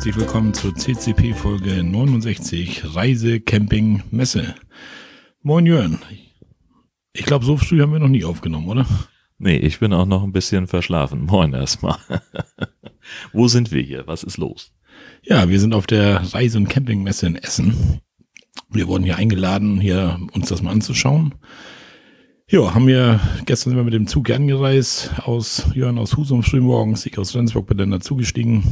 Herzlich willkommen zur CCP Folge 69 Reise, Camping, Messe. Moin Jörn. Ich glaube, so früh haben wir noch nie aufgenommen, oder? Nee, ich bin auch noch ein bisschen verschlafen. Moin erstmal. Wo sind wir hier? Was ist los? Ja, wir sind auf der Reise- und Campingmesse in Essen. Wir wurden hier eingeladen, hier uns das mal anzuschauen. Ja, haben wir, gestern sind wir mit dem Zug angereist, aus Jörn aus Husum frühmorgens, ich aus Rendsburg bin dann dazugestiegen.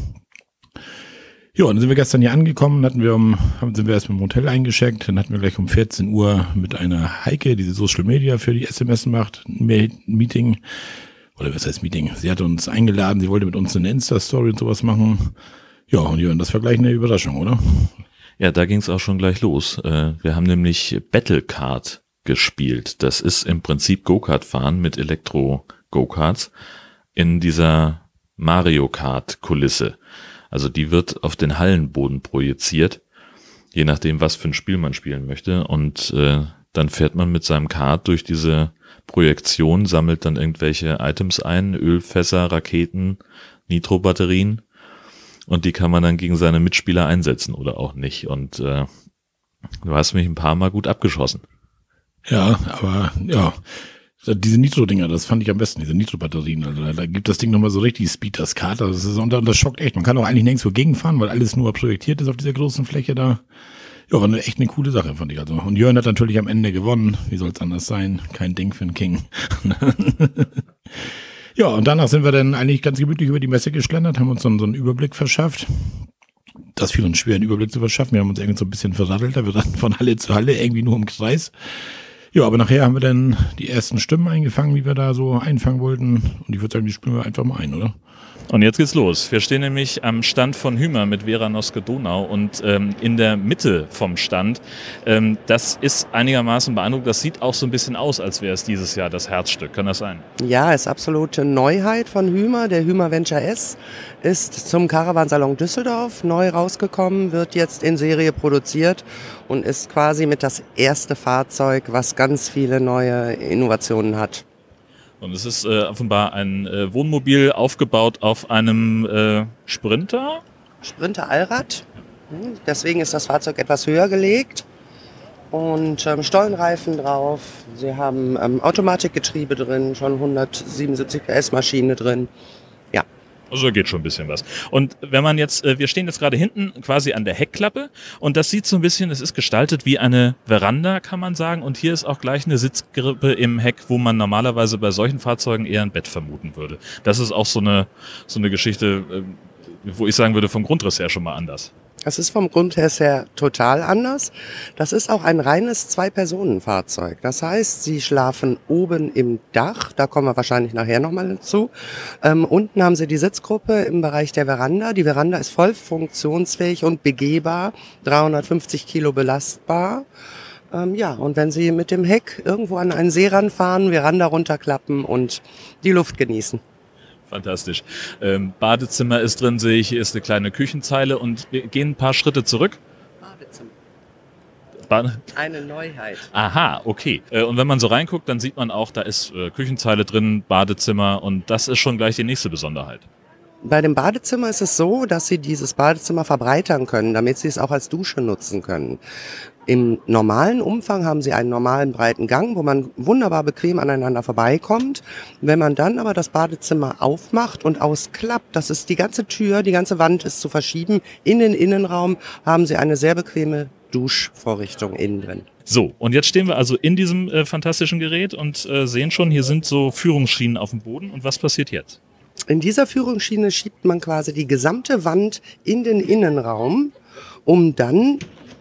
Ja, dann sind wir gestern hier angekommen, hatten wir um, sind wir erst mit dem Hotel eingeschickt, dann hatten wir gleich um 14 Uhr mit einer Heike, die Social Media für die SMS macht, ein Meeting. Oder was heißt Meeting? Sie hat uns eingeladen, sie wollte mit uns eine Insta-Story und sowas machen. Ja, und Jörn, das war gleich eine Überraschung, oder? Ja, da ging es auch schon gleich los. Äh, wir haben nämlich Battlecard gespielt. Das ist im Prinzip Go-Kart fahren mit Elektro-Go-Karts in dieser Mario Kart Kulisse. Also die wird auf den Hallenboden projiziert, je nachdem, was für ein Spiel man spielen möchte. Und äh, dann fährt man mit seinem Kart durch diese Projektion, sammelt dann irgendwelche Items ein, Ölfässer, Raketen, Nitrobatterien. Und die kann man dann gegen seine Mitspieler einsetzen oder auch nicht. Und äh, du hast mich ein paar Mal gut abgeschossen. Ja, aber ja, diese Nitro-Dinger, das fand ich am besten, diese Nitro-Batterien. Also da, gibt das Ding nochmal so richtig Speed, das Kater. Das ist, und das schockt echt. Man kann auch eigentlich nirgendwo gegenfahren, weil alles nur projektiert ist auf dieser großen Fläche da. Ja, war eine, echt eine coole Sache, fand ich. Also. Und Jörn hat natürlich am Ende gewonnen. Wie soll es anders sein? Kein Ding für einen King. ja, und danach sind wir dann eigentlich ganz gemütlich über die Messe geschlendert, haben uns dann so einen Überblick verschafft das fiel uns schwer, einen Überblick zu verschaffen. Wir haben uns irgendwie so ein bisschen verraddelt. Wir rannten von Halle zu Halle irgendwie nur im Kreis. Ja, aber nachher haben wir dann die ersten Stimmen eingefangen, die wir da so einfangen wollten. Und ich würde sagen, die spielen wir einfach mal ein, oder? Und jetzt geht's los. Wir stehen nämlich am Stand von Hümer mit Vera Noske Donau und ähm, in der Mitte vom Stand. Ähm, das ist einigermaßen beeindruckend. Das sieht auch so ein bisschen aus, als wäre es dieses Jahr das Herzstück. Kann das sein? Ja, ist absolute Neuheit von Hümer. Der Hümer Venture S ist zum Caravansalon Düsseldorf neu rausgekommen, wird jetzt in Serie produziert und ist quasi mit das erste Fahrzeug, was ganz viele neue Innovationen hat. Und es ist äh, offenbar ein äh, Wohnmobil aufgebaut auf einem äh, Sprinter. Sprinter Allrad. Hm, deswegen ist das Fahrzeug etwas höher gelegt. Und ähm, Stollenreifen drauf. Sie haben ähm, Automatikgetriebe drin, schon 177 PS Maschine drin. Also geht schon ein bisschen was. Und wenn man jetzt, äh, wir stehen jetzt gerade hinten quasi an der Heckklappe und das sieht so ein bisschen, es ist gestaltet wie eine Veranda, kann man sagen. Und hier ist auch gleich eine Sitzgrippe im Heck, wo man normalerweise bei solchen Fahrzeugen eher ein Bett vermuten würde. Das ist auch so eine, so eine Geschichte, äh, wo ich sagen würde, vom Grundriss her schon mal anders. Das ist vom Grund her total anders. Das ist auch ein reines Zwei-Personen-Fahrzeug. Das heißt, Sie schlafen oben im Dach, da kommen wir wahrscheinlich nachher nochmal dazu. Ähm, unten haben Sie die Sitzgruppe im Bereich der Veranda. Die Veranda ist voll funktionsfähig und begehbar, 350 Kilo belastbar. Ähm, ja, und wenn Sie mit dem Heck irgendwo an einen See ranfahren, Veranda runterklappen und die Luft genießen. Fantastisch. Ähm, Badezimmer ist drin, sehe ich, hier ist eine kleine Küchenzeile und wir gehen ein paar Schritte zurück. Badezimmer. Ba eine Neuheit. Aha, okay. Äh, und wenn man so reinguckt, dann sieht man auch, da ist äh, Küchenzeile drin, Badezimmer und das ist schon gleich die nächste Besonderheit. Bei dem Badezimmer ist es so, dass Sie dieses Badezimmer verbreitern können, damit Sie es auch als Dusche nutzen können. Im normalen Umfang haben Sie einen normalen breiten Gang, wo man wunderbar bequem aneinander vorbeikommt. Wenn man dann aber das Badezimmer aufmacht und ausklappt, das ist die ganze Tür, die ganze Wand ist zu verschieben. In den Innenraum haben Sie eine sehr bequeme Duschvorrichtung innen drin. So, und jetzt stehen wir also in diesem äh, fantastischen Gerät und äh, sehen schon, hier sind so Führungsschienen auf dem Boden. Und was passiert jetzt? In dieser Führungsschiene schiebt man quasi die gesamte Wand in den Innenraum, um dann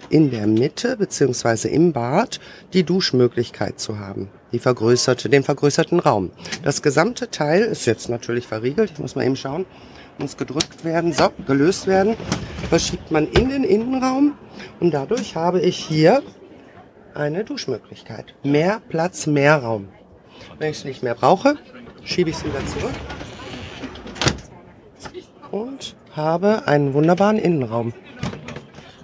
in der Mitte beziehungsweise im Bad die Duschmöglichkeit zu haben, die vergrößerte, den vergrößerten Raum. Das gesamte Teil ist jetzt natürlich verriegelt. Ich muss mal eben schauen, muss gedrückt werden, so gelöst werden. Verschiebt man in den Innenraum und dadurch habe ich hier eine Duschmöglichkeit. Mehr Platz, mehr Raum. Wenn ich es nicht mehr brauche, schiebe ich es wieder zurück und habe einen wunderbaren Innenraum.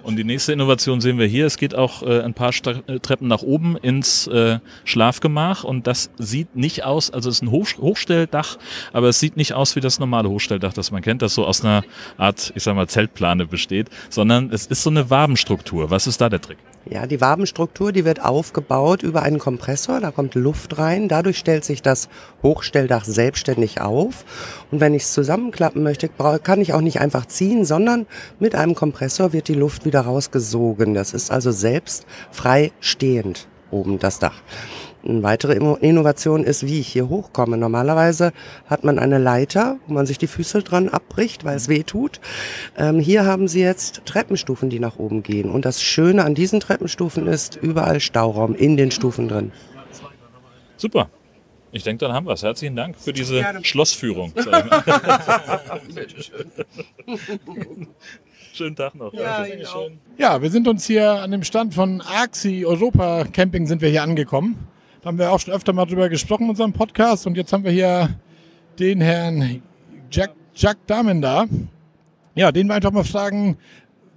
Und die nächste Innovation sehen wir hier. Es geht auch äh, ein paar Sta äh, Treppen nach oben ins äh, Schlafgemach und das sieht nicht aus, also es ist ein Hoch Hochstelldach, aber es sieht nicht aus wie das normale Hochstelldach, das man kennt, das so aus einer Art, ich sag mal, Zeltplane besteht, sondern es ist so eine Wabenstruktur. Was ist da der Trick? Ja, die Wabenstruktur, die wird aufgebaut über einen Kompressor, da kommt Luft rein, dadurch stellt sich das Hochstelldach selbstständig auf und wenn ich es zusammenklappen möchte, kann ich auch nicht einfach ziehen, sondern mit einem Kompressor wird die Luft wieder rausgesogen. Das ist also selbst frei stehend oben das Dach. Eine weitere Innovation ist, wie ich hier hochkomme. Normalerweise hat man eine Leiter, wo man sich die Füße dran abbricht, weil es weh tut. Ähm, hier haben sie jetzt Treppenstufen, die nach oben gehen. Und das Schöne an diesen Treppenstufen ist überall Stauraum in den Stufen drin. Super. Ich denke, dann haben wir es. Herzlichen Dank für diese Gerne. Schlossführung. Schönen Tag noch. Ja, ja, wir sind uns hier an dem Stand von Axi Europa Camping sind wir hier angekommen. Da haben wir auch schon öfter mal drüber gesprochen in unserem Podcast. Und jetzt haben wir hier den Herrn Jack, Jack Damen da. Ja, den wir einfach mal fragen,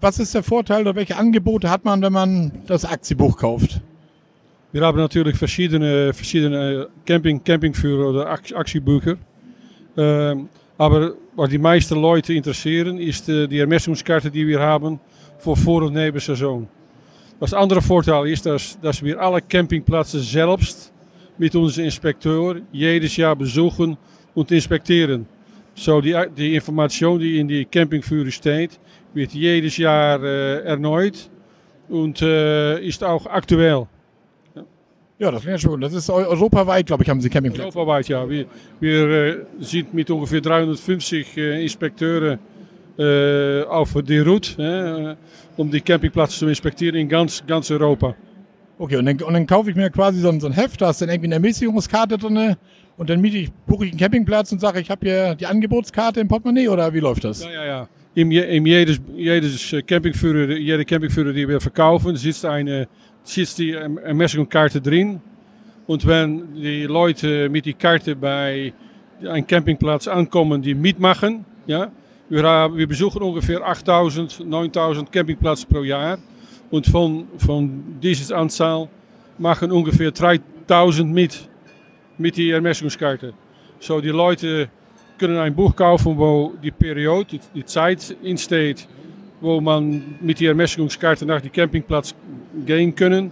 was ist der Vorteil oder welche Angebote hat man, wenn man das Aktienbuch kauft? Wir haben natürlich verschiedene, verschiedene Camping, Campingführer oder Actiebücher. Ähm, aber was die meisten Leute interessieren, ist die, die Ermessungskarte, die wir haben für Vor- und Nebensaison. Das andere Vorteil ist, dass, dass wir alle Campingplätze selbst mit unserem Inspekteur jedes Jahr besuchen und inspecteren. So die, die Information, die in die Campingführer steht, wird jedes Jahr äh, erneut und äh, ist auch aktuell. Ja, das wäre schon. Das ist europaweit, glaube ich, haben Sie Campingplätze. Europaweit, ja. Wir, wir äh, sind mit ungefähr 350 äh, Inspekteuren äh, auf die Route um die Campingplätze zu inspizieren in ganz, ganz Europa. Okay, und dann, und dann kaufe ich mir quasi so ein, so ein Heft, da ist dann irgendwie eine Ermäßigungskarte drin und dann miete ich, buche ich einen Campingplatz und sage, ich habe hier die Angebotskarte im Portemonnaie oder wie läuft das? Ja, ja, ja. In, in jedes, jedes Campingführer, jede Campingführer, die wir verkaufen, sitzt, eine, sitzt die Ermäßigungskarte drin. Und wenn die Leute mit die Karte bei einem Campingplatz ankommen, die mitmachen, ja, wir besuchen ungefähr 8000, 9000 Campingplätze pro Jahr. Und von, von dieser Anzahl machen ungefähr 3000 mit, mit die Ermessungskarte. So die Leute können ein Buch kaufen, wo die Periode, die, die Zeit in steht, wo man mit die Ermessungskarte nach die Campingplatz gehen können.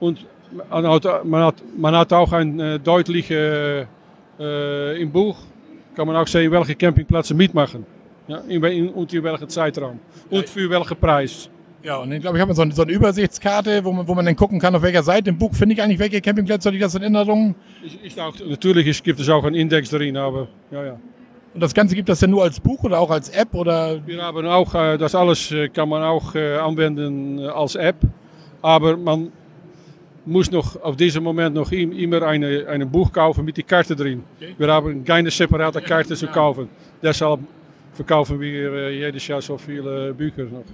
Und man hat, man hat, man hat auch ein äh, deutliche äh, im Buch, kann man auch sehen, welche Campingplätze mitmachen. Ja, in, in, und in welchem Zeitraum. Und für welchen Preis. Ja, und ich glaube, ich habe so, eine, so eine Übersichtskarte, wo man, wo man dann gucken kann, auf welcher Seite im Buch finde ich eigentlich welche Campingplätze, die das in Erinnerung. Ich, ich auch, natürlich ist, gibt es auch einen Index drin, aber ja, ja. Und das Ganze gibt es ja nur als Buch oder auch als App? Oder? Wir haben auch, äh, das alles äh, kann man auch äh, anwenden als App. Aber man muss noch auf diesem Moment noch immer eine, ein Buch kaufen mit die Karte drin. Okay. Wir haben keine separate Karte zu kaufen. Deshalb verkaufen wir jedes Jahr so viele Bücher noch.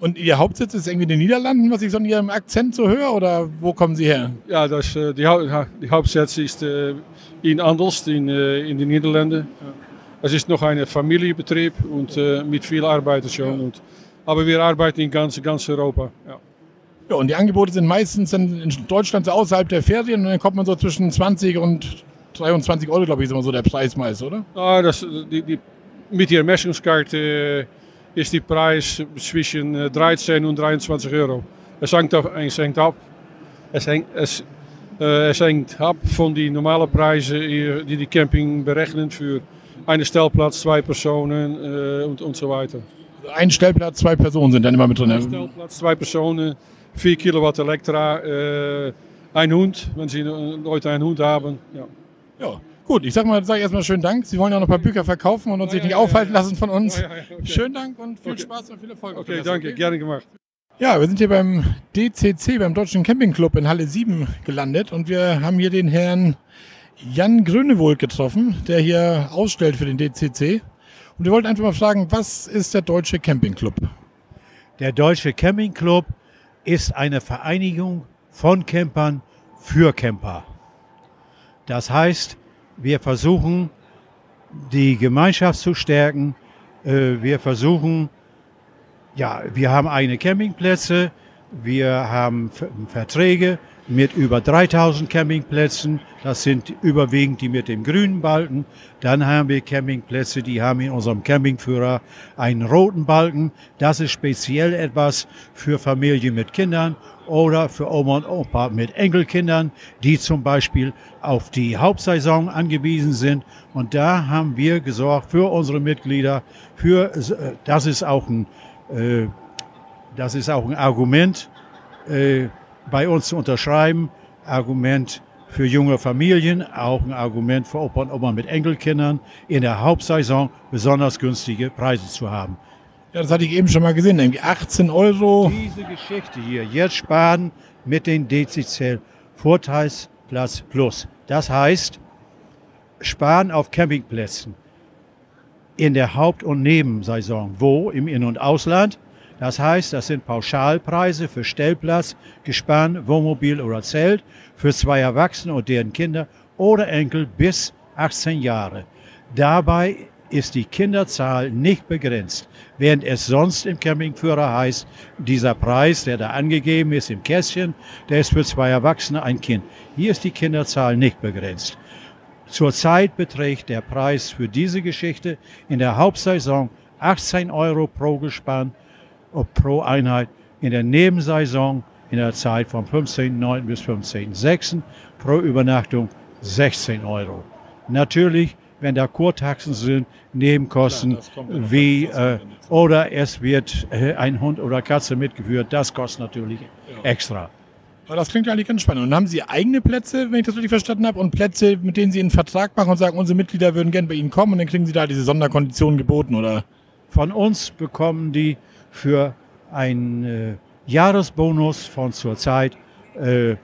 Und Ihr Hauptsitz ist irgendwie in den Niederlanden, was ich so in Ihrem Akzent so höre, oder wo kommen Sie her? Ja, das, die, die Hauptsitz ist in Andelst, in, in den Niederlanden. Ja. Es ist noch ein Familienbetrieb und mit viel Arbeiter schon. Ja. Und, aber wir arbeiten in ganz, ganz Europa. Ja. ja, und die Angebote sind meistens in Deutschland so außerhalb der Ferien und dann kommt man so zwischen 20 und 23 Euro, glaube ich, ist immer so der Preis meist, oder? Ah, das, die, die mit die Ermessungskarte ist die Preis zwischen 13 und 23 Euro. Es hängt, ab, es hängt ab. Es hängt, es, äh, es hängt ab von die normalen Preisen, die die Camping berechnet für einen Stellplatz, zwei Personen äh, und, und so weiter. Ein Stellplatz, zwei Personen sind dann immer mit drin. Ein Stellplatz, zwei Personen, 4 Kilowatt Elektra, äh, ein Hund, wenn Sie Leute einen Hund haben. Ja. ja. Gut, ich sag mal, sag erstmal schönen Dank. Sie wollen ja noch ein paar Bücher verkaufen und uns ja, sich nicht ja, aufhalten lassen von uns. Okay. Schönen Dank und viel okay. Spaß und viel Erfolg. Okay, danke, okay? gerne gemacht. Ja, wir sind hier beim DCC, beim Deutschen Campingclub in Halle 7 gelandet und wir haben hier den Herrn Jan Grönewohl getroffen, der hier ausstellt für den DCC. Und wir wollten einfach mal fragen, was ist der Deutsche Campingclub? Der Deutsche Campingclub ist eine Vereinigung von Campern für Camper. Das heißt, wir versuchen, die Gemeinschaft zu stärken. Äh, wir versuchen, Ja, wir haben eigene Campingplätze, wir haben Ver- Verträge mit über 3000 Campingplätzen. Das sind überwiegend die mit dem grünen Balken. Dann haben wir Campingplätze, die haben in unserem Campingführer einen roten Balken. Das ist speziell etwas für Familien mit Kindern oder für Oma und Opa mit Enkelkindern, die zum Beispiel auf die Hauptsaison angewiesen sind. Und da haben wir gesorgt für unsere Mitglieder, für, äh, das ist auch ein, äh, das ist auch ein Argument, äh, bei uns zu unterschreiben. Argument für junge Familien, auch ein Argument für Opa und Oma mit Enkelkindern, in der Hauptsaison besonders günstige Preise zu haben. Ja, das hatte ich eben schon mal gesehen. Irgendwie 18 Euro. Diese Geschichte hier, jetzt sparen mit den DCCL Vorteilsplatz Plus. Das heißt, sparen auf Campingplätzen in der Haupt- und Nebensaison. Wo? Im In- und Ausland. Das heißt, das sind Pauschalpreise für Stellplatz, Gespann, Wohnmobil oder Zelt für zwei Erwachsene und deren Kinder oder Enkel bis 18 Jahre. Dabei ist die Kinderzahl nicht begrenzt, während es sonst im Campingführer heißt, dieser Preis, der da angegeben ist im Kästchen, der ist für zwei Erwachsene ein Kind. Hier ist die Kinderzahl nicht begrenzt. Zurzeit beträgt der Preis für diese Geschichte in der Hauptsaison 18 Euro pro Gespann pro Einheit, in der Nebensaison in der Zeit vom 15.09. bis 15.06. pro Übernachtung 16 Euro. Natürlich, wenn da Kurtaxen sind, Nebenkosten Klar, ja wie äh, oder es wird äh, ein Hund oder Katze mitgeführt, das kostet natürlich extra. Aber das klingt ja eigentlich ganz spannend. Und haben Sie eigene Plätze, wenn ich das richtig verstanden habe, und Plätze, mit denen Sie einen Vertrag machen und sagen, unsere Mitglieder würden gerne bei Ihnen kommen und dann kriegen Sie da diese Sonderkonditionen geboten, oder? Von uns bekommen die für einen äh, Jahresbonus von zurzeit äh,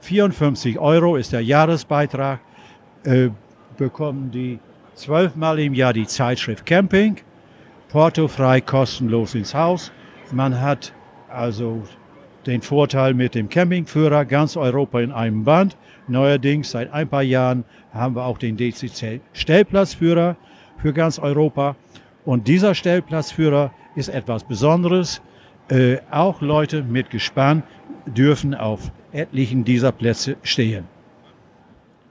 54 Euro ist der Jahresbeitrag, äh, bekommen die zwölfmal im Jahr die Zeitschrift Camping, portofrei kostenlos ins Haus. Man hat also den Vorteil mit dem Campingführer ganz Europa in einem Band. Neuerdings seit ein paar Jahren haben wir auch den DCC Stellplatzführer für ganz Europa. Und dieser Stellplatzführer ist etwas Besonderes. Äh, auch Leute mit Gespann dürfen auf etlichen dieser Plätze stehen.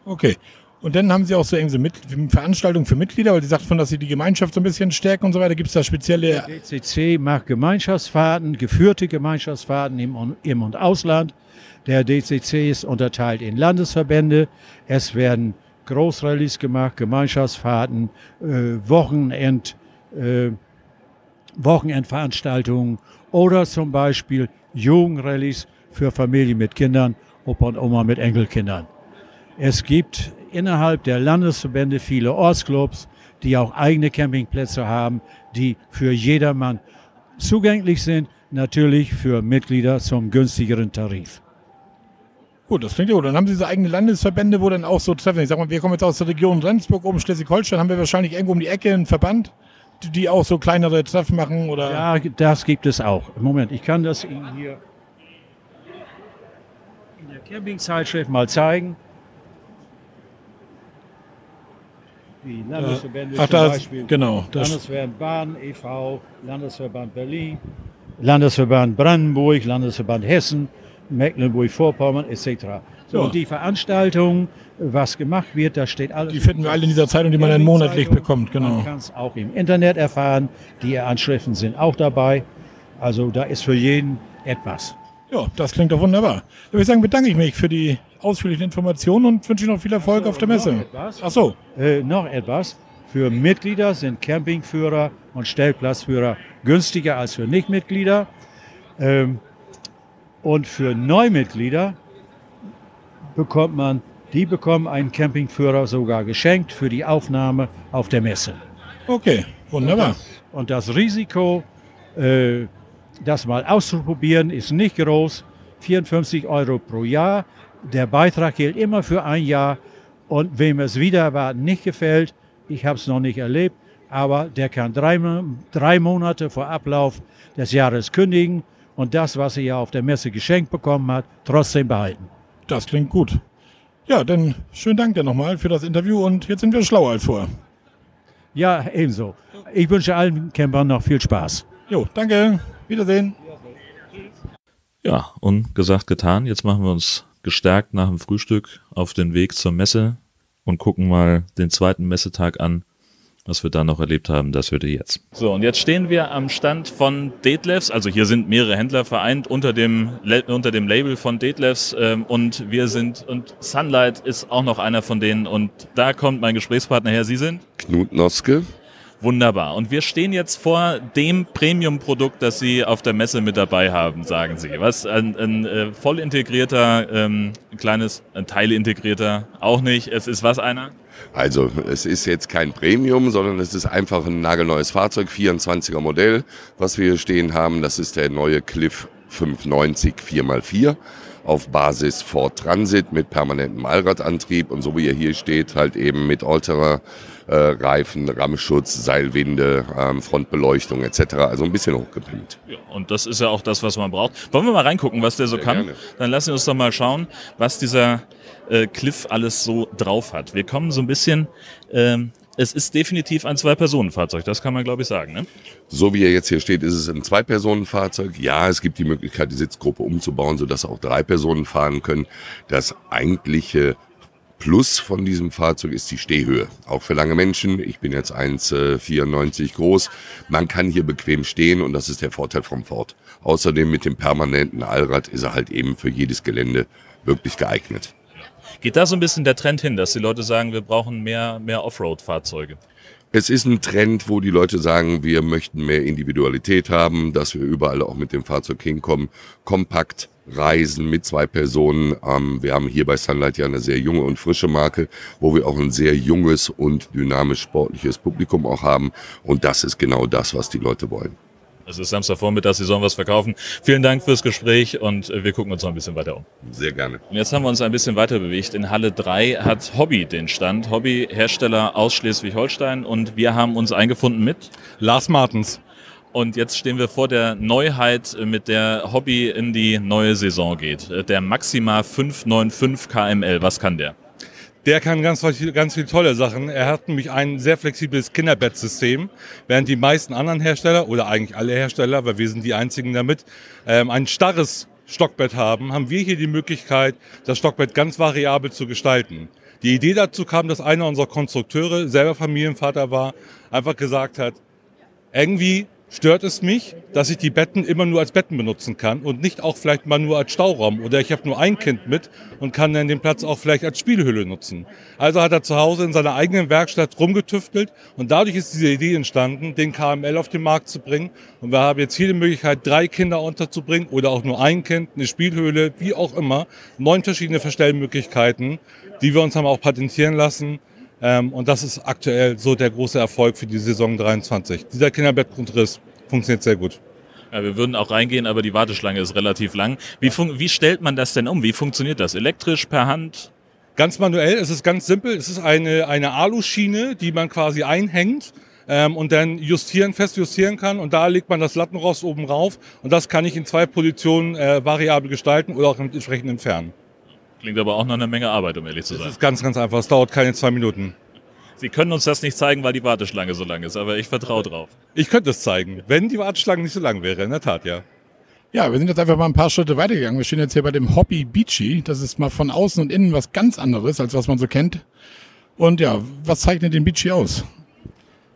Okay. Und dann haben Sie auch so irgendwie so mit, Veranstaltungen für Mitglieder, weil Sie sagten dass Sie die Gemeinschaft so ein bisschen stärken und so weiter. Gibt es da spezielle DCC macht Gemeinschaftsfahrten, geführte Gemeinschaftsfahrten im, und- im und Ausland. Der DCC ist unterteilt in Landesverbände. Es werden Großrallyes gemacht, Gemeinschaftsfahrten, äh, Wochenend, äh, Wochenendveranstaltungen oder zum Beispiel Jugendrallyes für Familien mit Kindern, Opa und Oma mit Enkelkindern. Es gibt innerhalb der Landesverbände viele Ortsclubs, die auch eigene Campingplätze haben, die für jedermann zugänglich sind, natürlich für Mitglieder zum günstigeren Tarif. Gut, das klingt ja gut. Dann haben Sie so eigene Landesverbände, wo dann auch so treffen. Ich sag mal, wir kommen jetzt aus der Region Rendsburg, oben Schleswig-Holstein, haben wir wahrscheinlich irgendwo um die Ecke einen Verband, die- auch so kleinere Treffen machen oder. Ja, das gibt es auch. Moment, ich kann das Ihnen hier in der Campingzeitschrift mal zeigen. Die Landesverbände Ach, zum da Beispiel. genau. Das, Landesverband Baden e.V., Landesverband Berlin, Landesverband Brandenburg, Landesverband Hessen, Mecklenburg-Vorpommern etc. So, Ja. und die Veranstaltungen, was gemacht wird, da steht alles. die finden wir alle in dieser Zeitung, die man dann monatlich bekommt, Man genau. kann es auch im Internet erfahren. Die Anschriften sind auch dabei. Also da ist für jeden etwas. Ja, das klingt doch wunderbar. Dann würde ich sagen, bedanke ich mich für die ausführlichen Informationen und wünsche Ihnen noch viel Erfolg auf der Messe. etwas? Ach so. Äh, noch etwas. Für Mitglieder sind Campingführer und Stellplatzführer günstiger als für Nichtmitglieder. Ähm, und für Neumitglieder bekommt man, die bekommen einen Campingführer sogar geschenkt für die Aufnahme auf der Messe. Okay, wunderbar. Und das Risiko, äh, das mal auszuprobieren, ist nicht groß. 54 Euro pro Jahr. Der Beitrag gilt immer für ein Jahr. Und wem es wieder erwarten nicht gefällt, ich habe es noch nicht erlebt, aber der kann drei, drei Monate vor Ablauf des Jahres kündigen und das, was er ja auf der Messe geschenkt bekommen hat, trotzdem behalten. Das klingt gut. Ja, dann schönen Dank dir nochmal für das Interview und jetzt sind wir schlauer als vorher. Ja, ebenso. Ich wünsche allen Campern noch viel Spaß. Jo, danke. Wiedersehen. Ja, und gesagt, getan. Jetzt machen wir uns gestärkt nach dem Frühstück auf den Weg zur Messe und gucken mal den zweiten Messetag an. Was wir da noch erlebt haben, das hört ihr jetzt. So, und jetzt stehen wir am Stand von Detlefs. Also hier sind mehrere Händler vereint unter dem, unter dem Label von Detlefs. Ähm, und wir sind, und Sunlight ist auch noch einer von denen. Und da kommt mein Gesprächspartner her. Sie sind? Knut Noske. Wunderbar. Und wir stehen jetzt vor dem Premium-Produkt, das Sie auf der Messe mit dabei haben, sagen Sie. Was? Ein, ein äh, voll integrierter, ähm, ein kleines, ein teilintegrierter, auch nicht. Es ist was einer? Also es ist jetzt kein Premium, sondern es ist einfach ein nagelneues Fahrzeug, 24er Modell, was wir hier stehen haben. Das ist der neue Cliff 590 4x4 auf Basis Ford Transit mit permanentem Allradantrieb und so wie er hier steht, halt eben mit Alterer äh, Reifen, Rammschutz, Seilwinde, ähm, Frontbeleuchtung etc. Also ein bisschen hochgepimpt. Ja, und das ist ja auch das, was man braucht. Wollen wir mal reingucken, was der so Sehr kann? Gerne. Dann lassen wir uns doch mal schauen, was dieser äh, Cliff alles so drauf hat. Wir kommen so ein bisschen ähm, es ist definitiv ein Zwei-Personen-Fahrzeug, das kann man, glaube ich, sagen. Ne? So wie er jetzt hier steht, ist es ein Zwei-Personen-Fahrzeug. Ja, es gibt die Möglichkeit, die Sitzgruppe umzubauen, sodass auch drei Personen fahren können. Das eigentliche Plus von diesem Fahrzeug ist die Stehhöhe. Auch für lange Menschen. Ich bin jetzt 1,94 äh, groß. Man kann hier bequem stehen und das ist der Vorteil vom Ford. Außerdem mit dem permanenten Allrad ist er halt eben für jedes Gelände wirklich geeignet. Geht da so ein bisschen der Trend hin, dass die Leute sagen, wir brauchen mehr, mehr Offroad-Fahrzeuge? Es ist ein Trend, wo die Leute sagen, wir möchten mehr Individualität haben, dass wir überall auch mit dem Fahrzeug hinkommen. Kompakt reisen mit zwei Personen. Ähm, wir haben hier bei Sunlight ja eine sehr junge und frische Marke, wo wir auch ein sehr junges und dynamisch sportliches Publikum auch haben. Und das ist genau das, was die Leute wollen. Es ist Samstagvormittag, Sie sollen was verkaufen. Vielen Dank fürs Gespräch und äh, wir gucken uns noch ein bisschen weiter um. Sehr gerne. Und jetzt haben wir uns ein bisschen weiter bewegt. In Halle 3 hat Hobby den Stand. Hobby Hersteller aus Schleswig-Holstein und wir haben uns eingefunden mit Lars Martens. Und jetzt stehen wir vor der Neuheit, mit der Hobby in die neue Saison geht. Der Maxima 595 KML. Was kann der? Der kann ganz, ganz viele tolle Sachen. Er hat nämlich ein sehr flexibles Kinderbettsystem, während die meisten anderen Hersteller oder eigentlich alle Hersteller, weil wir sind die einzigen damit, ähm, ein starres Stockbett haben, haben wir hier die Möglichkeit, das Stockbett ganz variabel zu gestalten. Die Idee dazu kam, dass einer unserer Konstrukteure, selber Familienvater war, einfach gesagt hat, irgendwie stört es mich, dass ich die Betten immer nur als Betten benutzen kann und nicht auch vielleicht mal nur als Stauraum. Oder ich habe nur ein Kind mit und kann dann den Platz auch vielleicht als Spielhülle nutzen. Also hat er zu Hause in seiner eigenen Werkstatt rumgetüftelt und dadurch ist diese Idee entstanden, den KML auf den Markt zu bringen. Und wir haben jetzt hier die Möglichkeit, drei Kinder unterzubringen oder auch nur ein Kind, eine Spielhöhle, wie auch immer. Neun verschiedene Verstellmöglichkeiten, die wir uns haben auch patentieren lassen und das ist aktuell so der große Erfolg für die Saison 23. Dieser Kinderbettgrundriss funktioniert sehr gut. Ja, wir würden auch reingehen, aber die Warteschlange ist relativ lang. Wie, wie stellt man das denn um? Wie funktioniert das? Elektrisch, per Hand? Ganz manuell, es ist ganz simpel. Es ist eine, eine Aluschiene, die man quasi einhängt ähm, und dann justieren, fest justieren kann. Und da legt man das Lattenrost oben rauf. Und das kann ich in zwei Positionen äh, variabel gestalten oder auch entsprechend entfernen. Klingt aber auch noch eine Menge Arbeit, um ehrlich zu sein. Das ist ganz, ganz einfach. Es dauert keine zwei Minuten. Sie können uns das nicht zeigen, weil die Warteschlange so lang ist, aber ich vertraue drauf. Ich könnte es zeigen, wenn die Warteschlange nicht so lang wäre, in der Tat, ja. Ja, wir sind jetzt einfach mal ein paar Schritte weitergegangen. Wir stehen jetzt hier bei dem Hobby Beachy. Das ist mal von außen und innen was ganz anderes, als was man so kennt. Und ja, was zeichnet den Beachy aus?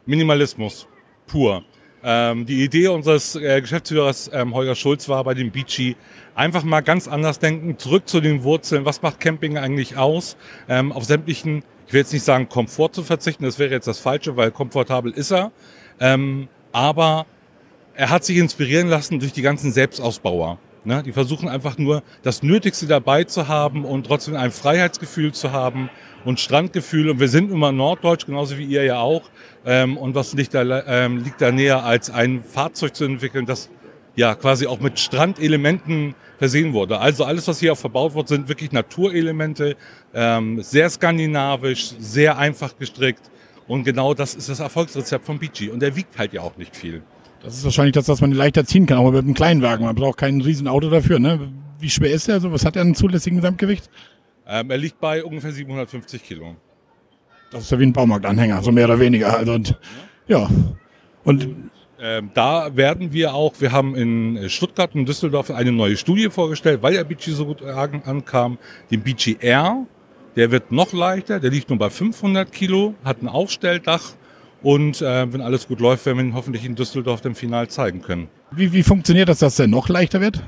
Minimalismus, pur. Ähm, die Idee unseres äh, Geschäftsführers ähm, Holger Schulz war bei dem Beachy einfach mal ganz anders denken, zurück zu den Wurzeln. Was macht Camping eigentlich aus? Ähm, auf sämtlichen, ich will jetzt nicht sagen Komfort zu verzichten, das wäre jetzt das Falsche, weil komfortabel ist er. Ähm, aber er hat sich inspirieren lassen durch die ganzen Selbstausbauer. Ne? Die versuchen einfach nur das Nötigste dabei zu haben und trotzdem ein Freiheitsgefühl zu haben und Strandgefühl. Und wir sind immer norddeutsch, genauso wie ihr ja auch. Ähm, und was liegt da, ähm, liegt da näher, als ein Fahrzeug zu entwickeln, das ja quasi auch mit Strandelementen versehen wurde. Also alles, was hier auch verbaut wird, sind wirklich Naturelemente, ähm, sehr skandinavisch, sehr einfach gestrickt. Und genau das ist das Erfolgsrezept von Beachy. Und der wiegt halt ja auch nicht viel. Das ist wahrscheinlich das, was man leichter ziehen kann, aber mit einem Kleinwagen. Man braucht kein Riesenauto dafür. Ne? Wie schwer ist der? Also, was hat er an zulässigen Gesamtgewicht? Ähm, er liegt bei ungefähr 750 Kilo. Das ist ja wie ein Baumarktanhänger, so mehr oder weniger. Also, und, ja. Und Ähm, da werden wir auch, wir haben in Stuttgart und Düsseldorf eine neue Studie vorgestellt, weil der BG so gut an- ankam, den BG R. Der wird noch leichter, der liegt nur bei 500 Kilo, hat ein Aufstelldach und äh, wenn alles gut läuft, werden wir ihn hoffentlich in Düsseldorf im Final zeigen können. Wie, wie funktioniert das, dass der noch leichter wird?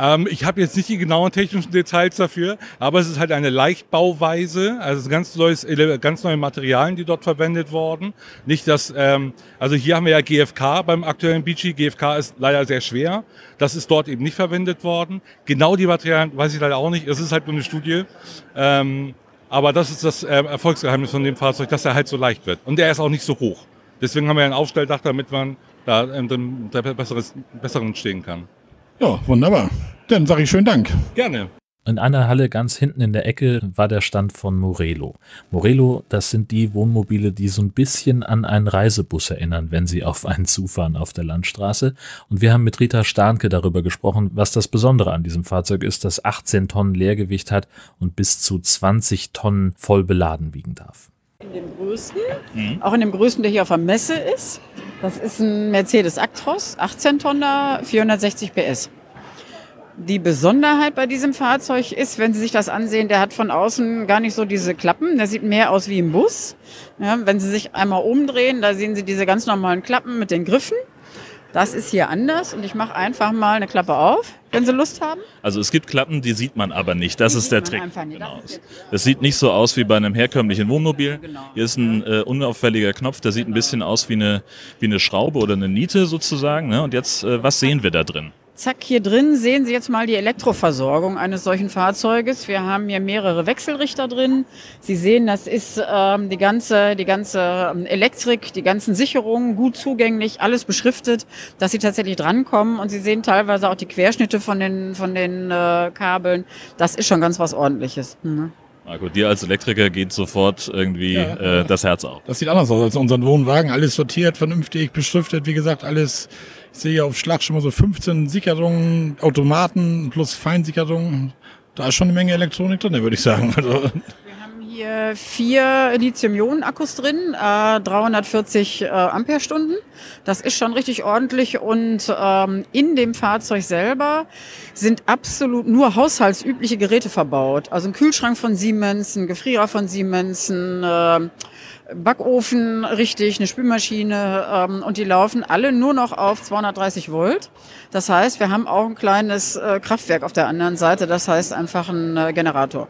Ähm, ich habe jetzt nicht die genauen technischen Details dafür, aber es ist halt eine Leichtbauweise, also ganz, neues, ganz neue Materialien, die dort verwendet wurden. Nicht, dass, ähm, also hier haben wir ja GFK beim aktuellen BG. GFK ist leider sehr schwer. Das ist dort eben nicht verwendet worden. Genau die Materialien weiß ich leider auch nicht. Es ist halt nur eine Studie. Ähm, aber das ist das ähm, Erfolgsgeheimnis von dem Fahrzeug, dass er halt so leicht wird. Und er ist auch nicht so hoch. Deswegen haben wir ein Aufstelldach, damit man da ähm, drin besseres, besseren stehen kann. Ja, wunderbar. Dann sage ich schönen Dank. Gerne. In einer Halle ganz hinten in der Ecke war der Stand von Morelo. Morelo, das sind die Wohnmobile, die so ein bisschen an einen Reisebus erinnern, wenn sie auf einen zufahren auf der Landstraße. Und wir haben mit Rita Starnke darüber gesprochen, was das Besondere an diesem Fahrzeug ist, das 18 Tonnen Leergewicht hat und bis zu 20 Tonnen voll beladen wiegen darf. In dem größten, auch in dem größten, der hier auf der Messe ist. Das ist ein Mercedes Actros, 18 Tonner, 460 PS. Die Besonderheit bei diesem Fahrzeug ist, wenn Sie sich das ansehen, der hat von außen gar nicht so diese Klappen. Der sieht mehr aus wie ein Bus. Ja, wenn Sie sich einmal umdrehen, da sehen Sie diese ganz normalen Klappen mit den Griffen. Das ist hier anders und ich mache einfach mal eine Klappe auf, wenn Sie Lust haben. Also es gibt Klappen, die sieht man aber nicht. Das Die ist der Trick. Genau. Das sieht nicht so aus wie bei einem herkömmlichen Wohnmobil. Genau. Hier ist ein äh, unauffälliger Knopf, der sieht ein bisschen aus wie eine, wie eine Schraube oder eine Niete sozusagen. Ne? Und jetzt, äh, was sehen wir da drin? Zack, hier drin sehen Sie jetzt mal die Elektroversorgung eines solchen Fahrzeuges. Wir haben hier mehrere Wechselrichter drin. Sie sehen, das ist ähm, die ganze, die ganze ähm, Elektrik, die ganzen Sicherungen gut zugänglich, alles beschriftet, dass Sie tatsächlich drankommen. Und Sie sehen teilweise auch die Querschnitte von den, von den äh, Kabeln. Das ist schon ganz was Ordentliches. Mhm. Marco, dir als Elektriker geht sofort irgendwie Ja. äh, das Herz auf. Das sieht anders aus als unseren Wohnwagen. Alles sortiert, vernünftig, beschriftet. Wie gesagt, alles. Ich sehe auf Schlag schon mal so 15 Sicherungen, Automaten plus Feinsicherungen. Da ist schon eine Menge Elektronik drin, würde ich sagen. Also, Wir haben hier vier Lithium-Ionen-Akkus drin, äh, 340 äh, Ampere-Stunden. Das ist schon richtig ordentlich und ähm, in dem Fahrzeug selber sind absolut nur haushaltsübliche Geräte verbaut. Also ein Kühlschrank von Siemens, ein Gefrierer von Siemens, ein äh, Backofen richtig, eine Spülmaschine ähm, und die laufen alle nur noch auf 230 Volt. Das heißt, wir haben auch ein kleines äh, Kraftwerk auf der anderen Seite, das heißt einfach ein äh, Generator.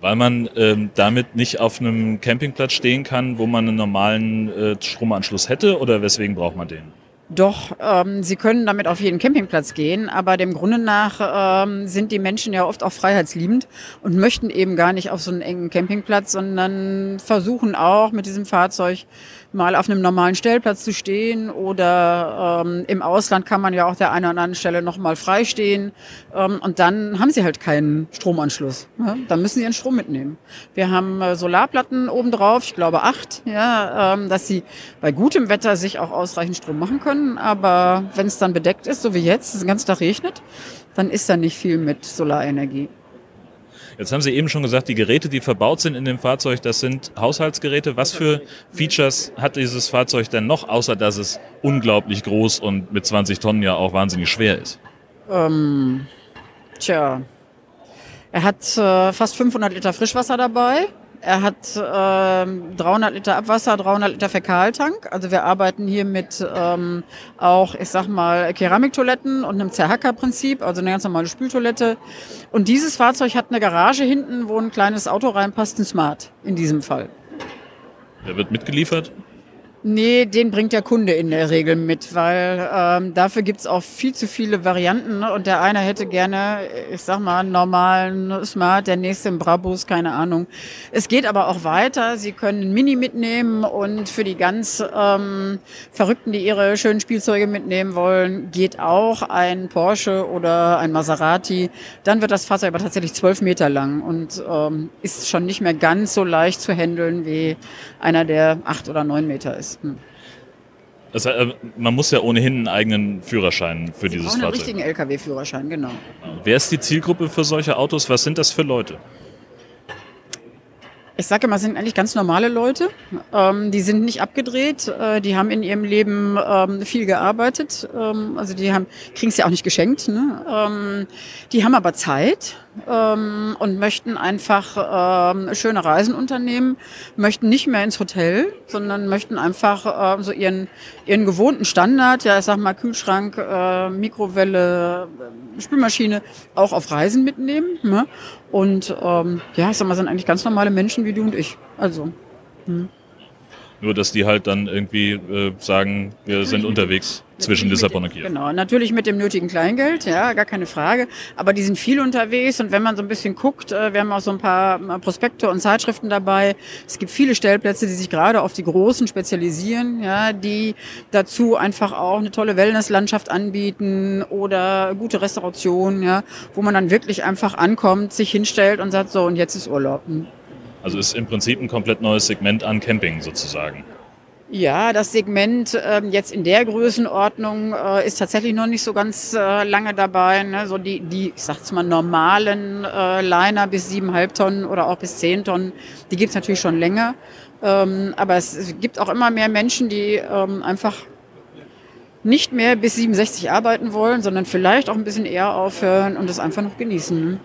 Weil man ähm, damit nicht auf einem Campingplatz stehen kann, wo man einen normalen äh, Stromanschluss hätte oder weswegen braucht man den? Doch, ähm, sie können damit auf jeden Campingplatz gehen, aber dem Grunde nach ähm, sind die Menschen ja oft auch freiheitsliebend und möchten eben gar nicht auf so einen engen Campingplatz, sondern versuchen auch mit diesem Fahrzeug mal auf einem normalen Stellplatz zu stehen oder ähm, im Ausland kann man ja auch der einen oder anderen Stelle noch mal frei stehen ähm, und dann haben sie halt keinen Stromanschluss. Ja? Dann müssen sie ihren Strom mitnehmen. Wir haben äh, Solarplatten oben drauf, ich glaube acht, ja, ähm, dass sie bei gutem Wetter sich auch ausreichend Strom machen können. Aber wenn es dann bedeckt ist, so wie jetzt, es den ganzen Tag regnet, dann ist da nicht viel mit Solarenergie. Jetzt haben Sie eben schon gesagt, die Geräte, die verbaut sind in dem Fahrzeug, das sind Haushaltsgeräte. Was für Features hat dieses Fahrzeug denn noch, außer dass es unglaublich groß und mit 20 Tonnen ja auch wahnsinnig schwer ist? Ähm, tja, er hat äh, fast 500 Liter Frischwasser dabei. Er hat ähm, 300 Liter Abwasser, 300 Liter Fäkaltank. Also wir arbeiten hier mit ähm, auch, ich sag mal, Keramiktoiletten und einem Zerhacker-Prinzip, also eine ganz normale Spültoilette. Und dieses Fahrzeug hat eine Garage hinten, wo ein kleines Auto reinpasst, ein Smart in diesem Fall. Der wird mitgeliefert. Nee, den bringt der Kunde in der Regel mit, weil ähm, dafür gibt's auch viel zu viele Varianten. Und der eine hätte gerne, ich sag mal, einen normalen Smart, der nächste einen Brabus, keine Ahnung. Es geht aber auch weiter. Sie können einen Mini mitnehmen und für die ganz ähm, Verrückten, die ihre schönen Spielzeuge mitnehmen wollen, geht auch ein Porsche oder ein Maserati. Dann wird das Fahrzeug aber tatsächlich zwölf Meter lang und ähm, ist schon nicht mehr ganz so leicht zu handeln wie einer, der acht oder neun Meter ist. Hm. Das, äh, man muss ja ohnehin einen eigenen Führerschein für Sie dieses brauchen einen Fahrzeug. richtigen LKW-Führerschein, genau. Wer ist die Zielgruppe für solche Autos? Was sind das für Leute? Ich sage immer, es sind eigentlich ganz normale Leute. Ähm, die sind nicht abgedreht. Äh, die haben in ihrem Leben ähm, viel gearbeitet. Ähm, also die haben kriegen es ja auch nicht geschenkt. Ne? Ähm, die haben aber Zeit ähm, und möchten einfach ähm, schöne Reisen unternehmen, möchten nicht mehr ins Hotel, sondern möchten einfach äh, so ihren, ihren gewohnten Standard, ja ich sag mal Kühlschrank, äh, Mikrowelle, äh, Spülmaschine, auch auf Reisen mitnehmen. Ne? Und ähm, ja, ich sag mal, sind eigentlich ganz normale Menschen wie du und ich. Also. Hm. Nur, dass die halt dann irgendwie äh, sagen, wir sind unterwegs zwischen Lissabon und Kiew. Genau, natürlich mit dem nötigen Kleingeld, ja, gar keine Frage. Aber die sind viel unterwegs und wenn man so ein bisschen guckt, äh, wir haben auch so ein paar äh, Prospekte und Zeitschriften dabei. Es gibt viele Stellplätze, die sich gerade auf die Großen spezialisieren, ja, die dazu einfach auch eine tolle Wellnesslandschaft anbieten oder gute Restauration, ja, wo man dann wirklich einfach ankommt, sich hinstellt und sagt, so, und jetzt ist Urlaub. Also ist im Prinzip ein komplett neues Segment an Camping sozusagen. Ja, das Segment ähm, jetzt in der Größenordnung äh, ist tatsächlich noch nicht so ganz äh, lange dabei. Ne? So die, die, ich sag's mal, normalen äh, Liner bis 7,5 Tonnen oder auch bis 10 Tonnen, die gibt's natürlich schon länger. Ähm, aber es, es gibt auch immer mehr Menschen, die ähm, einfach nicht mehr bis 67 arbeiten wollen, sondern vielleicht auch ein bisschen eher aufhören und das einfach noch genießen.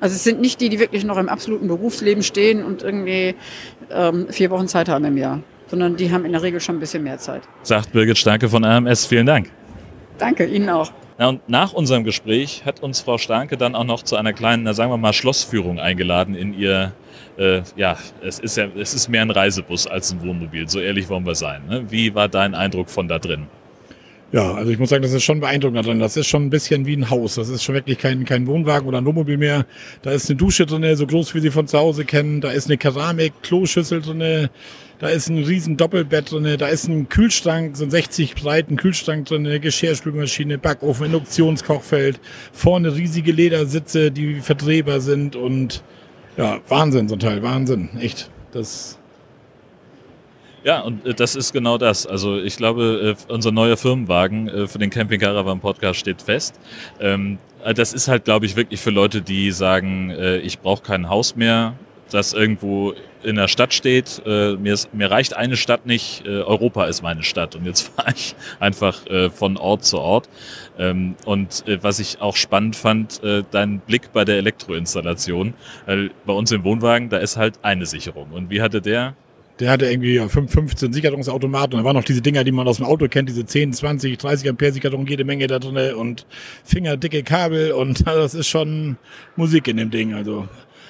Also es sind nicht die, die wirklich noch im absoluten Berufsleben stehen und irgendwie ähm, vier Wochen Zeit haben im Jahr, sondern die haben in der Regel schon ein bisschen mehr Zeit. Sagt Birgit Starke von AMS. Vielen Dank. Danke, Ihnen auch. Na und nach unserem Gespräch hat uns Frau Starke dann auch noch zu einer kleinen, na sagen wir mal, Schlossführung eingeladen in ihr, äh, ja, es ist ja, es ist mehr ein Reisebus als ein Wohnmobil, so ehrlich wollen wir sein. Ne? Wie war dein Eindruck von da drin? Ja, also ich muss sagen, das ist schon beeindruckend drin. Das ist schon ein bisschen wie ein Haus. Das ist schon wirklich kein, kein Wohnwagen oder ein Wohnmobil mehr. Da ist eine Dusche drin, so groß wie Sie von zu Hause kennen. Da ist eine Keramik-Kloschüssel drin. Da ist ein riesen Doppelbett drin. Da ist ein Kühlschrank, so ein 60 breiten Kühlschrank drin, eine Geschirrspülmaschine, Backofen, Induktionskochfeld. Vorne riesige Ledersitze, die verdrehbar sind und ja, Wahnsinn, so ein Teil. Wahnsinn. Echt. Das ja, und äh, das ist genau das. Also ich glaube, äh, unser neuer Firmenwagen äh, für den Camping Caravan Podcast steht fest. Ähm, das ist halt, glaube ich, wirklich für Leute, die sagen, ich brauche kein Haus mehr, das irgendwo in der Stadt steht. Mir, ist, mir reicht eine Stadt nicht, Europa ist meine Stadt. Und jetzt fahre ich einfach von Ort zu Ort. Ähm, und was ich auch spannend fand, dein Blick bei der Elektroinstallation. Bei uns im Wohnwagen, da ist halt eine Sicherung. Und wie hatte der? Der hatte irgendwie ja, 15 Sicherungsautomaten und da waren noch diese Dinger, die man aus dem Auto kennt, diese 10, 20, 30 Ampere Sicherung, jede Menge da drin und fingerdicke Kabel und das ist schon Musik in dem Ding. Also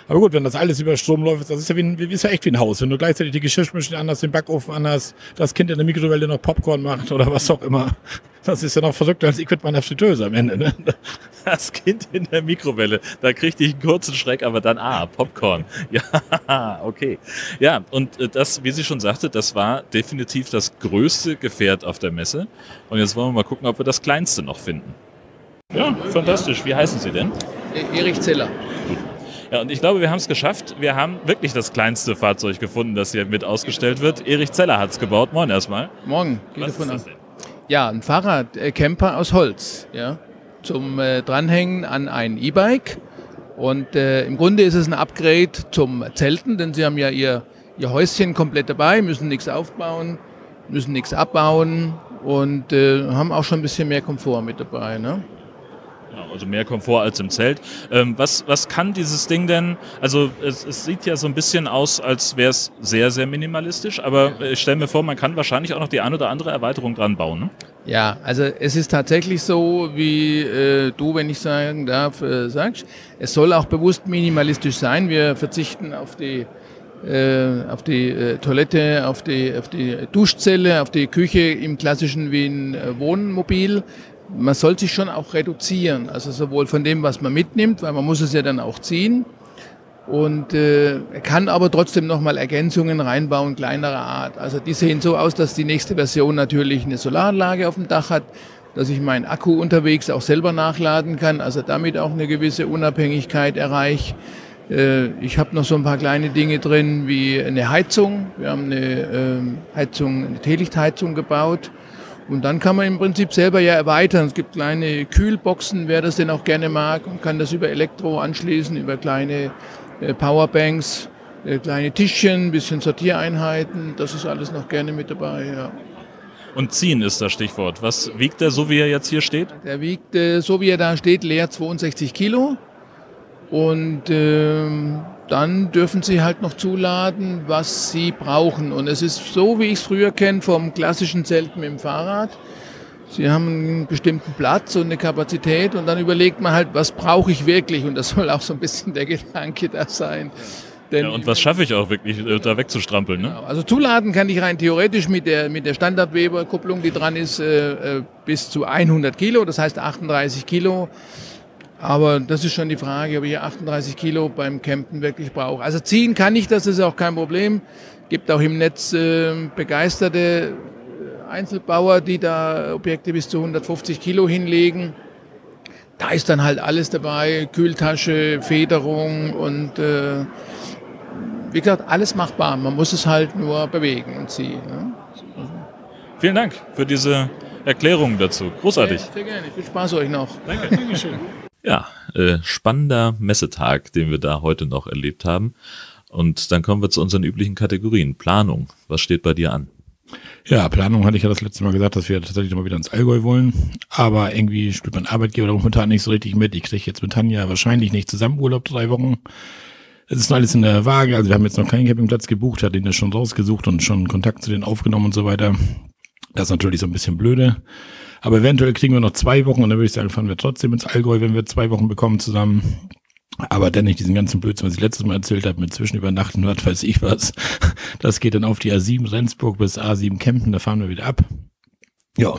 aber gut, wenn das alles über Strom läuft, das ist ja, wie ein, ist ja echt wie ein Haus. Wenn du gleichzeitig die Geschirrspülmaschine anders, den Backofen anders, das Kind in der Mikrowelle noch Popcorn macht oder was auch immer. Das ist ja noch verrückter als ich mit meiner Fritteuse am Ende. Ne? Das Kind in der Mikrowelle, da kriegte ich einen kurzen Schreck, aber dann, ah, Popcorn. Ja, okay. Ja, und äh, das, wie sie schon sagte, das war definitiv das größte Gefährt auf der Messe. Und jetzt wollen wir mal gucken, ob wir das kleinste noch finden. Ja, fantastisch. Wie heißen Sie denn? Erich Zeller. Ja, und ich glaube, wir haben es geschafft. Wir haben wirklich das kleinste Fahrzeug gefunden, das hier mit ausgestellt wird. Erich Zeller hat es gebaut. Moin erstmal. Morgen. Was ist das denn? Ja, ein Fahrradcamper aus Holz. Ja, zum äh, Dranhängen an ein E-Bike. Und äh, im Grunde ist es ein Upgrade zum Zelten, denn sie haben ja ihr, ihr Häuschen komplett dabei, müssen nichts aufbauen, müssen nichts abbauen und äh, haben auch schon ein bisschen mehr Komfort mit dabei. Ne? Also mehr Komfort als im Zelt. Ähm, was, was kann dieses Ding denn? Also es, es sieht ja so ein bisschen aus, als wäre es sehr, sehr minimalistisch, aber ich stelle mir vor, man kann wahrscheinlich auch noch die ein oder andere Erweiterung dran bauen. Ne? Ja, also es ist tatsächlich so, wie äh, du, wenn ich sagen darf, äh, sagst. Es soll auch bewusst minimalistisch sein. Wir verzichten auf die äh, auf die äh, Toilette, auf die, auf die Duschzelle, auf die Küche im klassischen Wien äh, Wohnmobil man soll sich schon auch reduzieren, also sowohl von dem, was man mitnimmt, weil man muss es ja dann auch ziehen und äh, kann aber trotzdem nochmal Ergänzungen reinbauen, kleinerer Art. Also die sehen so aus, dass die nächste Version natürlich eine Solaranlage auf dem Dach hat, dass ich meinen Akku unterwegs auch selber nachladen kann, also damit auch eine gewisse Unabhängigkeit erreiche. Äh, ich habe noch so ein paar kleine Dinge drin wie eine Heizung. Wir haben eine äh, Heizung, eine Teelichtheizung gebaut und dann kann man im Prinzip selber ja erweitern. Es gibt kleine Kühlboxen, wer das denn auch gerne mag und kann das über Elektro anschließen, über kleine äh, Powerbanks. äh, kleine Tischchen, ein bisschen Sortiereinheiten, das ist alles noch gerne mit dabei. Ja. Und ziehen ist das Stichwort. Was wiegt der, so wie er jetzt hier steht? Der wiegt, äh, so wie er da steht, leer 62 Kilo. Und ähm, dann dürfen Sie halt noch zuladen, was Sie brauchen. Und es ist so, wie ich es früher kenne, vom klassischen Zelt mit dem Fahrrad. Sie haben einen bestimmten Platz und eine Kapazität und dann überlegt man halt, was brauche ich wirklich? Und das soll auch so ein bisschen der Gedanke da sein. Denn ja, und was schaffe ich auch wirklich, äh, da wegzustrampeln? Ne? Genau. Also zuladen kann ich rein theoretisch mit der, mit der Standardweber-Kupplung, die dran ist, äh, äh bis zu 100 Kilo, das heißt 38 Kilo. Aber das ist schon die Frage, ob ich 38 Kilo beim Campen wirklich brauche. Also ziehen kann ich das, ist auch kein Problem. Gibt auch im Netz äh, begeisterte äh, Einzelbauer, die da Objekte bis zu 150 Kilo hinlegen. Da ist dann halt alles dabei, Kühltasche, Federung und äh, wie gesagt, alles machbar. Man muss es halt nur bewegen und ziehen. Ne? Vielen Dank für diese Erklärung dazu. Großartig. Sehr, sehr gerne. Viel Spaß euch noch. Danke. Dankeschön. Ja, äh, spannender Messetag, den wir da heute noch erlebt haben. Und dann kommen wir zu unseren üblichen Kategorien. Planung. Was steht bei dir an? Ja, Planung hatte ich ja das letzte Mal gesagt, dass wir tatsächlich mal wieder ins Allgäu wollen. Aber irgendwie spielt mein Arbeitgeber momentan nicht so richtig mit. Ich kriege jetzt mit Tanja wahrscheinlich nicht zusammen Urlaub drei Wochen. Es ist alles in der Waage. Also wir haben jetzt noch keinen Campingplatz gebucht, hat den ja schon rausgesucht und schon Kontakt zu denen aufgenommen und so weiter. Das ist natürlich so ein bisschen blöde. Aber eventuell kriegen wir noch zwei Wochen und dann würde ich sagen, fahren wir trotzdem ins Allgäu, wenn wir zwei Wochen bekommen zusammen. Aber dann nicht diesen ganzen Blödsinn, was ich letztes Mal erzählt habe, mit Zwischenübernachten, was weiß ich was. Das geht dann auf die A7 Rendsburg bis A7 Kempten, da fahren wir wieder ab. Ja.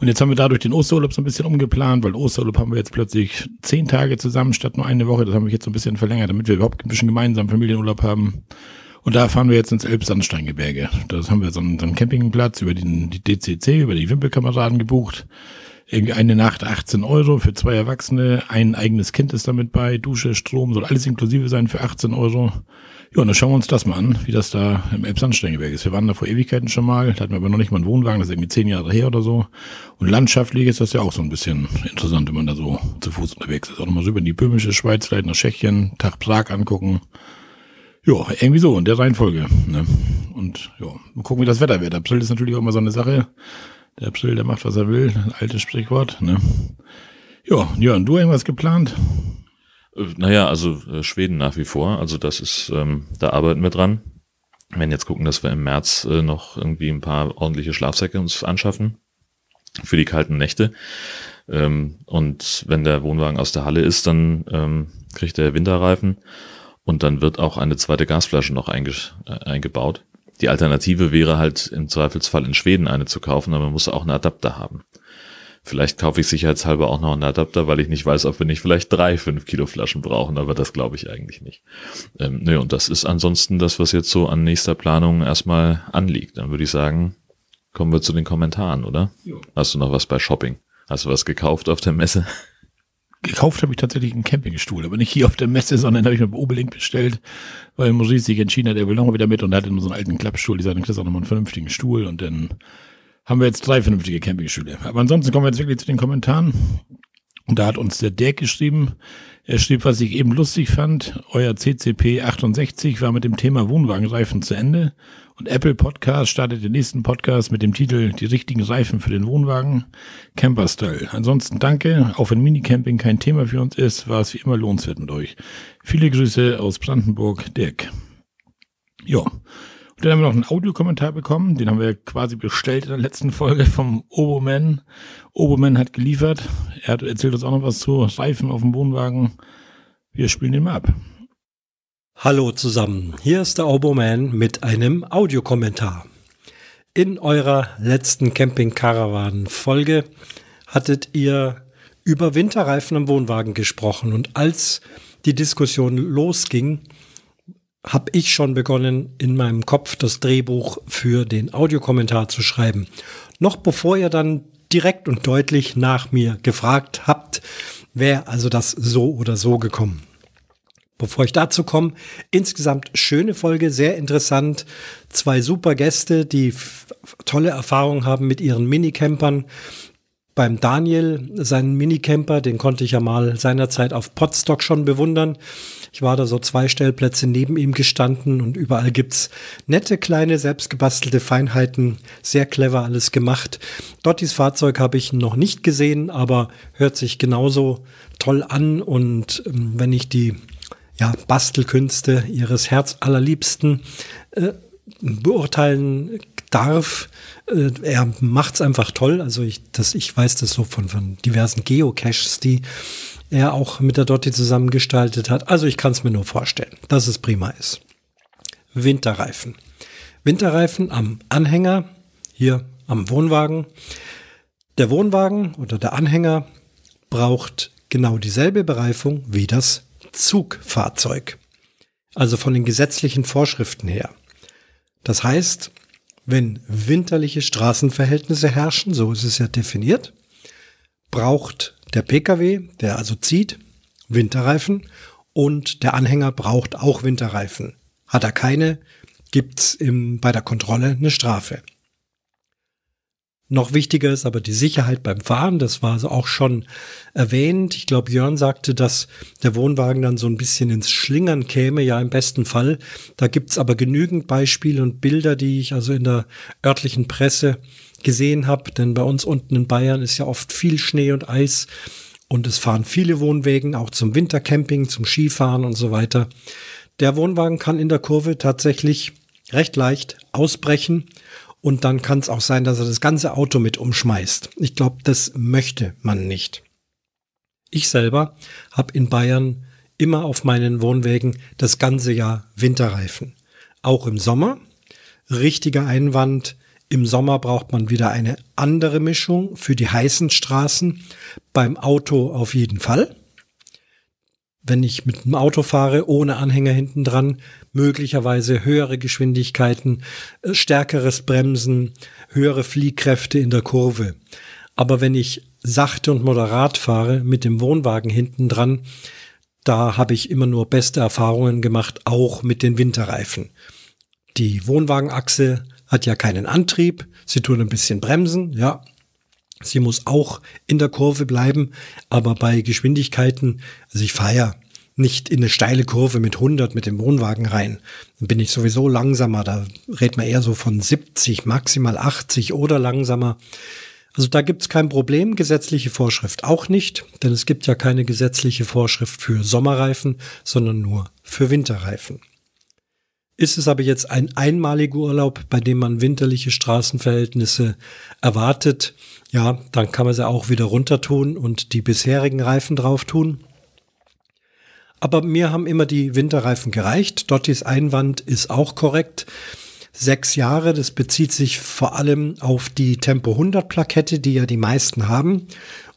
Und jetzt haben wir dadurch den Osterurlaub so ein bisschen umgeplant, weil Osterurlaub haben wir jetzt plötzlich zehn Tage zusammen statt nur eine Woche. Das haben wir jetzt so ein bisschen verlängert, damit wir überhaupt ein bisschen gemeinsam Familienurlaub haben. Und da fahren wir jetzt ins Elbsandsteingebirge. Da haben wir so einen, so einen Campingplatz über den, die DCC, über die Wimpelkameraden gebucht. Irgendwie eine Nacht 18 Euro für zwei Erwachsene. Ein eigenes Kind ist damit bei. Dusche, Strom, soll alles inklusive sein für 18 Euro. Ja, und dann schauen wir uns das mal an, wie das da im Elbsandsteingebirge ist. Wir waren da vor Ewigkeiten schon mal. Da hatten wir aber noch nicht mal einen Wohnwagen. Das ist irgendwie zehn Jahre her oder so. Und landschaftlich ist das ja auch so ein bisschen interessant, wenn man da so zu Fuß unterwegs ist. Auch nochmal so über die böhmische Schweiz, vielleicht nach Tschechien, Tag Prag angucken. Ja, irgendwie so in der Reihenfolge. Ne? Und ja, mal gucken, wie das Wetter wird. April ist natürlich auch immer so eine Sache. Der April, der macht, was er will. Ein altes Sprichwort. Ne? Ja, Jörn, du irgendwas geplant? Äh, naja, also äh, Schweden nach wie vor. Also das ist, ähm, da arbeiten wir dran. Wir werden jetzt gucken, dass wir im März äh, noch irgendwie ein paar ordentliche Schlafsäcke uns anschaffen für die kalten Nächte. Ähm, und wenn der Wohnwagen aus der Halle ist, dann ähm, kriegt er Winterreifen. Und dann wird auch eine zweite Gasflasche noch einge äh, eingebaut. Die Alternative wäre halt im Zweifelsfall in Schweden eine zu kaufen, aber man muss auch einen Adapter haben. Vielleicht kaufe ich sicherheitshalber auch noch einen Adapter, weil ich nicht weiß, ob wir nicht vielleicht drei 5 Kilo Flaschen brauchen, aber das glaube ich eigentlich nicht. Ähm, nö, und das ist ansonsten das, was jetzt so an nächster Planung erstmal anliegt. Dann würde ich sagen, kommen wir zu den Kommentaren, oder? Jo. Hast du noch was bei Shopping? Hast du was gekauft auf der Messe? Gekauft habe ich tatsächlich einen Campingstuhl, aber nicht hier auf der Messe, sondern habe ich mir bei Obelink bestellt, weil Maurice sich entschieden hat, er will nochmal wieder mit und hatte nur so alten Klappstuhl. Die kriegst auch nochmal einen vernünftigen Stuhl und dann haben wir jetzt drei vernünftige Campingstühle. Aber ansonsten kommen wir jetzt wirklich zu den Kommentaren. Und da hat uns der Dirk geschrieben, er schrieb, was ich eben lustig fand, euer CCP 68 war mit dem Thema Wohnwagenreifen zu Ende und Apple Podcast startet den nächsten Podcast mit dem Titel Die richtigen Reifen für den Wohnwagen, Camper Style. Ansonsten danke, auch wenn Minicamping kein Thema für uns ist, war es wie immer lohnenswert mit euch. Viele Grüße aus Brandenburg, Dirk. Ja. Und dann haben wir noch einen Audiokommentar bekommen, den haben wir quasi bestellt in der letzten Folge vom Oboman. Oboman hat geliefert. Er hat erzählt uns auch noch was zu Reifen auf dem Wohnwagen. Wir spielen den mal ab. Hallo zusammen, hier ist der Oboman mit einem Audiokommentar. In eurer letzten Camping-Caravan-Folge hattet ihr über Winterreifen am Wohnwagen gesprochen und als die Diskussion losging, habe ich schon begonnen, in meinem Kopf das Drehbuch für den Audiokommentar zu schreiben. Noch bevor ihr dann direkt und deutlich nach mir gefragt habt, wäre also das so oder so gekommen. Bevor ich dazu komme, insgesamt schöne Folge, sehr interessant. Zwei super Gäste, die tolle Erfahrungen haben mit ihren Minicampern. beim Daniel, seinen Minicamper, den konnte ich ja mal seinerzeit auf Podstock schon bewundern. Ich war da so zwei Stellplätze neben ihm gestanden und überall gibt's nette, kleine, selbstgebastelte Feinheiten. Sehr clever alles gemacht. Dottis Fahrzeug habe ich noch nicht gesehen, aber hört sich genauso toll an. Und ähm, wenn ich die ja, Bastelkünste ihres Herzallerliebsten äh, beurteilen darf. Äh, er macht's einfach toll. Also ich, das, ich weiß das so von, von diversen Geocaches, die er auch mit der Dotti zusammengestaltet hat. Also ich kann es mir nur vorstellen, dass es prima ist. Winterreifen. Winterreifen am Anhänger, hier am Wohnwagen. Der Wohnwagen oder der Anhänger braucht genau dieselbe Bereifung wie das Zugfahrzeug. Also von den gesetzlichen Vorschriften her. Das heißt, wenn winterliche Straßenverhältnisse herrschen, so ist es ja definiert, braucht der Pkw, der also zieht, Winterreifen und der Anhänger braucht auch Winterreifen. Hat er keine, gibt's im, bei der Kontrolle eine Strafe. Noch wichtiger ist aber die Sicherheit beim Fahren. Das war also auch schon erwähnt. Ich glaube, Jörn sagte, dass der Wohnwagen dann so ein bisschen ins Schlingern käme. Ja, im besten Fall. Da gibt's aber genügend Beispiele und Bilder, die ich also in der örtlichen Presse gesehen habe. Denn bei uns unten in Bayern ist ja oft viel Schnee und Eis. Und es fahren viele Wohnwegen, auch zum Wintercamping, zum Skifahren und so weiter. Der Wohnwagen kann in der Kurve tatsächlich recht leicht ausbrechen und dann kann es auch sein, dass er das ganze Auto mit umschmeißt. Ich glaube, das möchte man nicht. Ich selber habe in Bayern immer auf meinen Wohnwegen das ganze Jahr Winterreifen. Auch im Sommer. Richtiger Einwand. Im Sommer braucht man wieder eine andere Mischung für die heißen Straßen. Beim Auto auf jeden Fall wenn ich mit dem Auto fahre, ohne Anhänger hinten dran, möglicherweise höhere Geschwindigkeiten, äh, stärkeres Bremsen, höhere Fliehkräfte in der Kurve. Aber wenn ich sachte und moderat fahre mit dem Wohnwagen hinten dran, da habe ich immer nur beste Erfahrungen gemacht, auch mit den Winterreifen. Die Wohnwagenachse hat ja keinen Antrieb, sie tun ein bisschen bremsen, ja, Sie muss auch in der Kurve bleiben, aber bei Geschwindigkeiten, also ich fahre ja nicht in eine steile Kurve mit 100 mit dem Wohnwagen rein. Dann bin ich sowieso langsamer. Da redet man eher so von 70, maximal 80 oder langsamer. Also da gibt's kein Problem, gesetzliche Vorschrift auch nicht, denn es gibt ja keine gesetzliche Vorschrift für Sommerreifen, sondern nur für Winterreifen. Ist es aber jetzt ein einmaliger Urlaub, bei dem man winterliche Straßenverhältnisse erwartet, ja, dann kann man sie auch wieder runter tun und die bisherigen Reifen drauf tun. Aber mir haben immer die Winterreifen gereicht. Dottis Einwand ist auch korrekt. Sechs Jahre, das bezieht sich vor allem auf die Tempo 100 Plakette, die ja die meisten haben.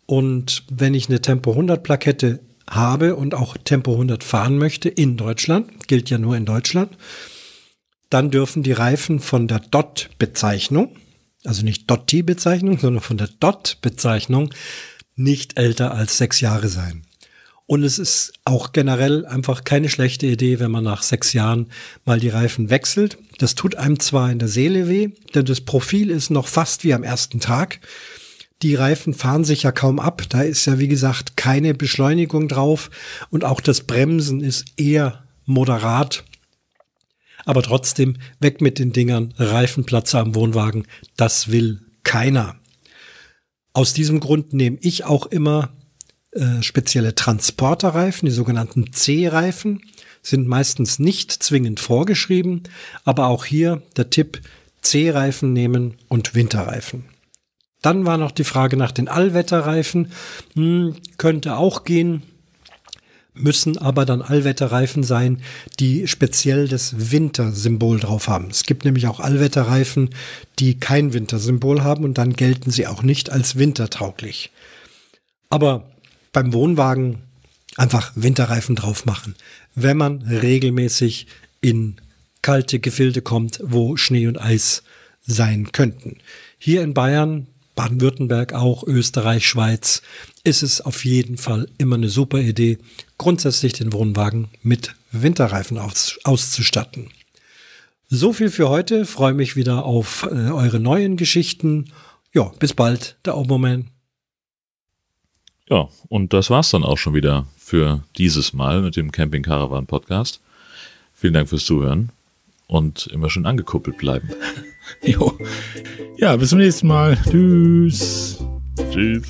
Und wenn ich eine Tempo 100 Plakette habe und auch Tempo 100 fahren möchte in Deutschland, gilt ja nur in Deutschland, dann dürfen die Reifen von der DOT-Bezeichnung, also nicht DOT-Bezeichnung, sondern von der DOT-Bezeichnung nicht älter als sechs Jahre sein. Und es ist auch generell einfach keine schlechte Idee, wenn man nach sechs Jahren mal die Reifen wechselt. Das tut einem zwar in der Seele weh, denn das Profil ist noch fast wie am ersten Tag. Die Reifen fahren sich ja kaum ab. Da ist ja, wie gesagt, keine Beschleunigung drauf. Und auch das Bremsen ist eher moderat. Aber trotzdem weg mit den Dingern, Reifenplatze am Wohnwagen, das will keiner. Aus diesem Grund nehme ich auch immer äh, spezielle Transporterreifen, die sogenannten C-Reifen, sind meistens nicht zwingend vorgeschrieben, aber auch hier der Tipp, C-Reifen nehmen und Winterreifen. Dann war noch die Frage nach den Allwetterreifen. Hm, könnte auch gehen müssen aber dann Allwetterreifen sein, die speziell das Wintersymbol drauf haben. Es gibt nämlich auch Allwetterreifen, die kein Wintersymbol haben und dann gelten sie auch nicht als wintertauglich. Aber beim Wohnwagen einfach Winterreifen drauf machen, wenn man regelmäßig in kalte Gefilde kommt, wo Schnee und Eis sein könnten. Hier in Bayern Baden-Württemberg auch, Österreich, Schweiz, ist es auf jeden Fall immer eine super Idee, grundsätzlich den Wohnwagen mit Winterreifen aus, auszustatten. So viel für heute. Freue mich wieder auf äh, eure neuen Geschichten. Ja, bis bald, der Oberman. Ja, und das war's dann auch schon wieder für dieses Mal mit dem Camping Caravan Podcast. Vielen Dank fürs Zuhören und immer schön angekuppelt bleiben. Jo. Ja, bis zum nächsten Mal. Tschüss. Tschüss.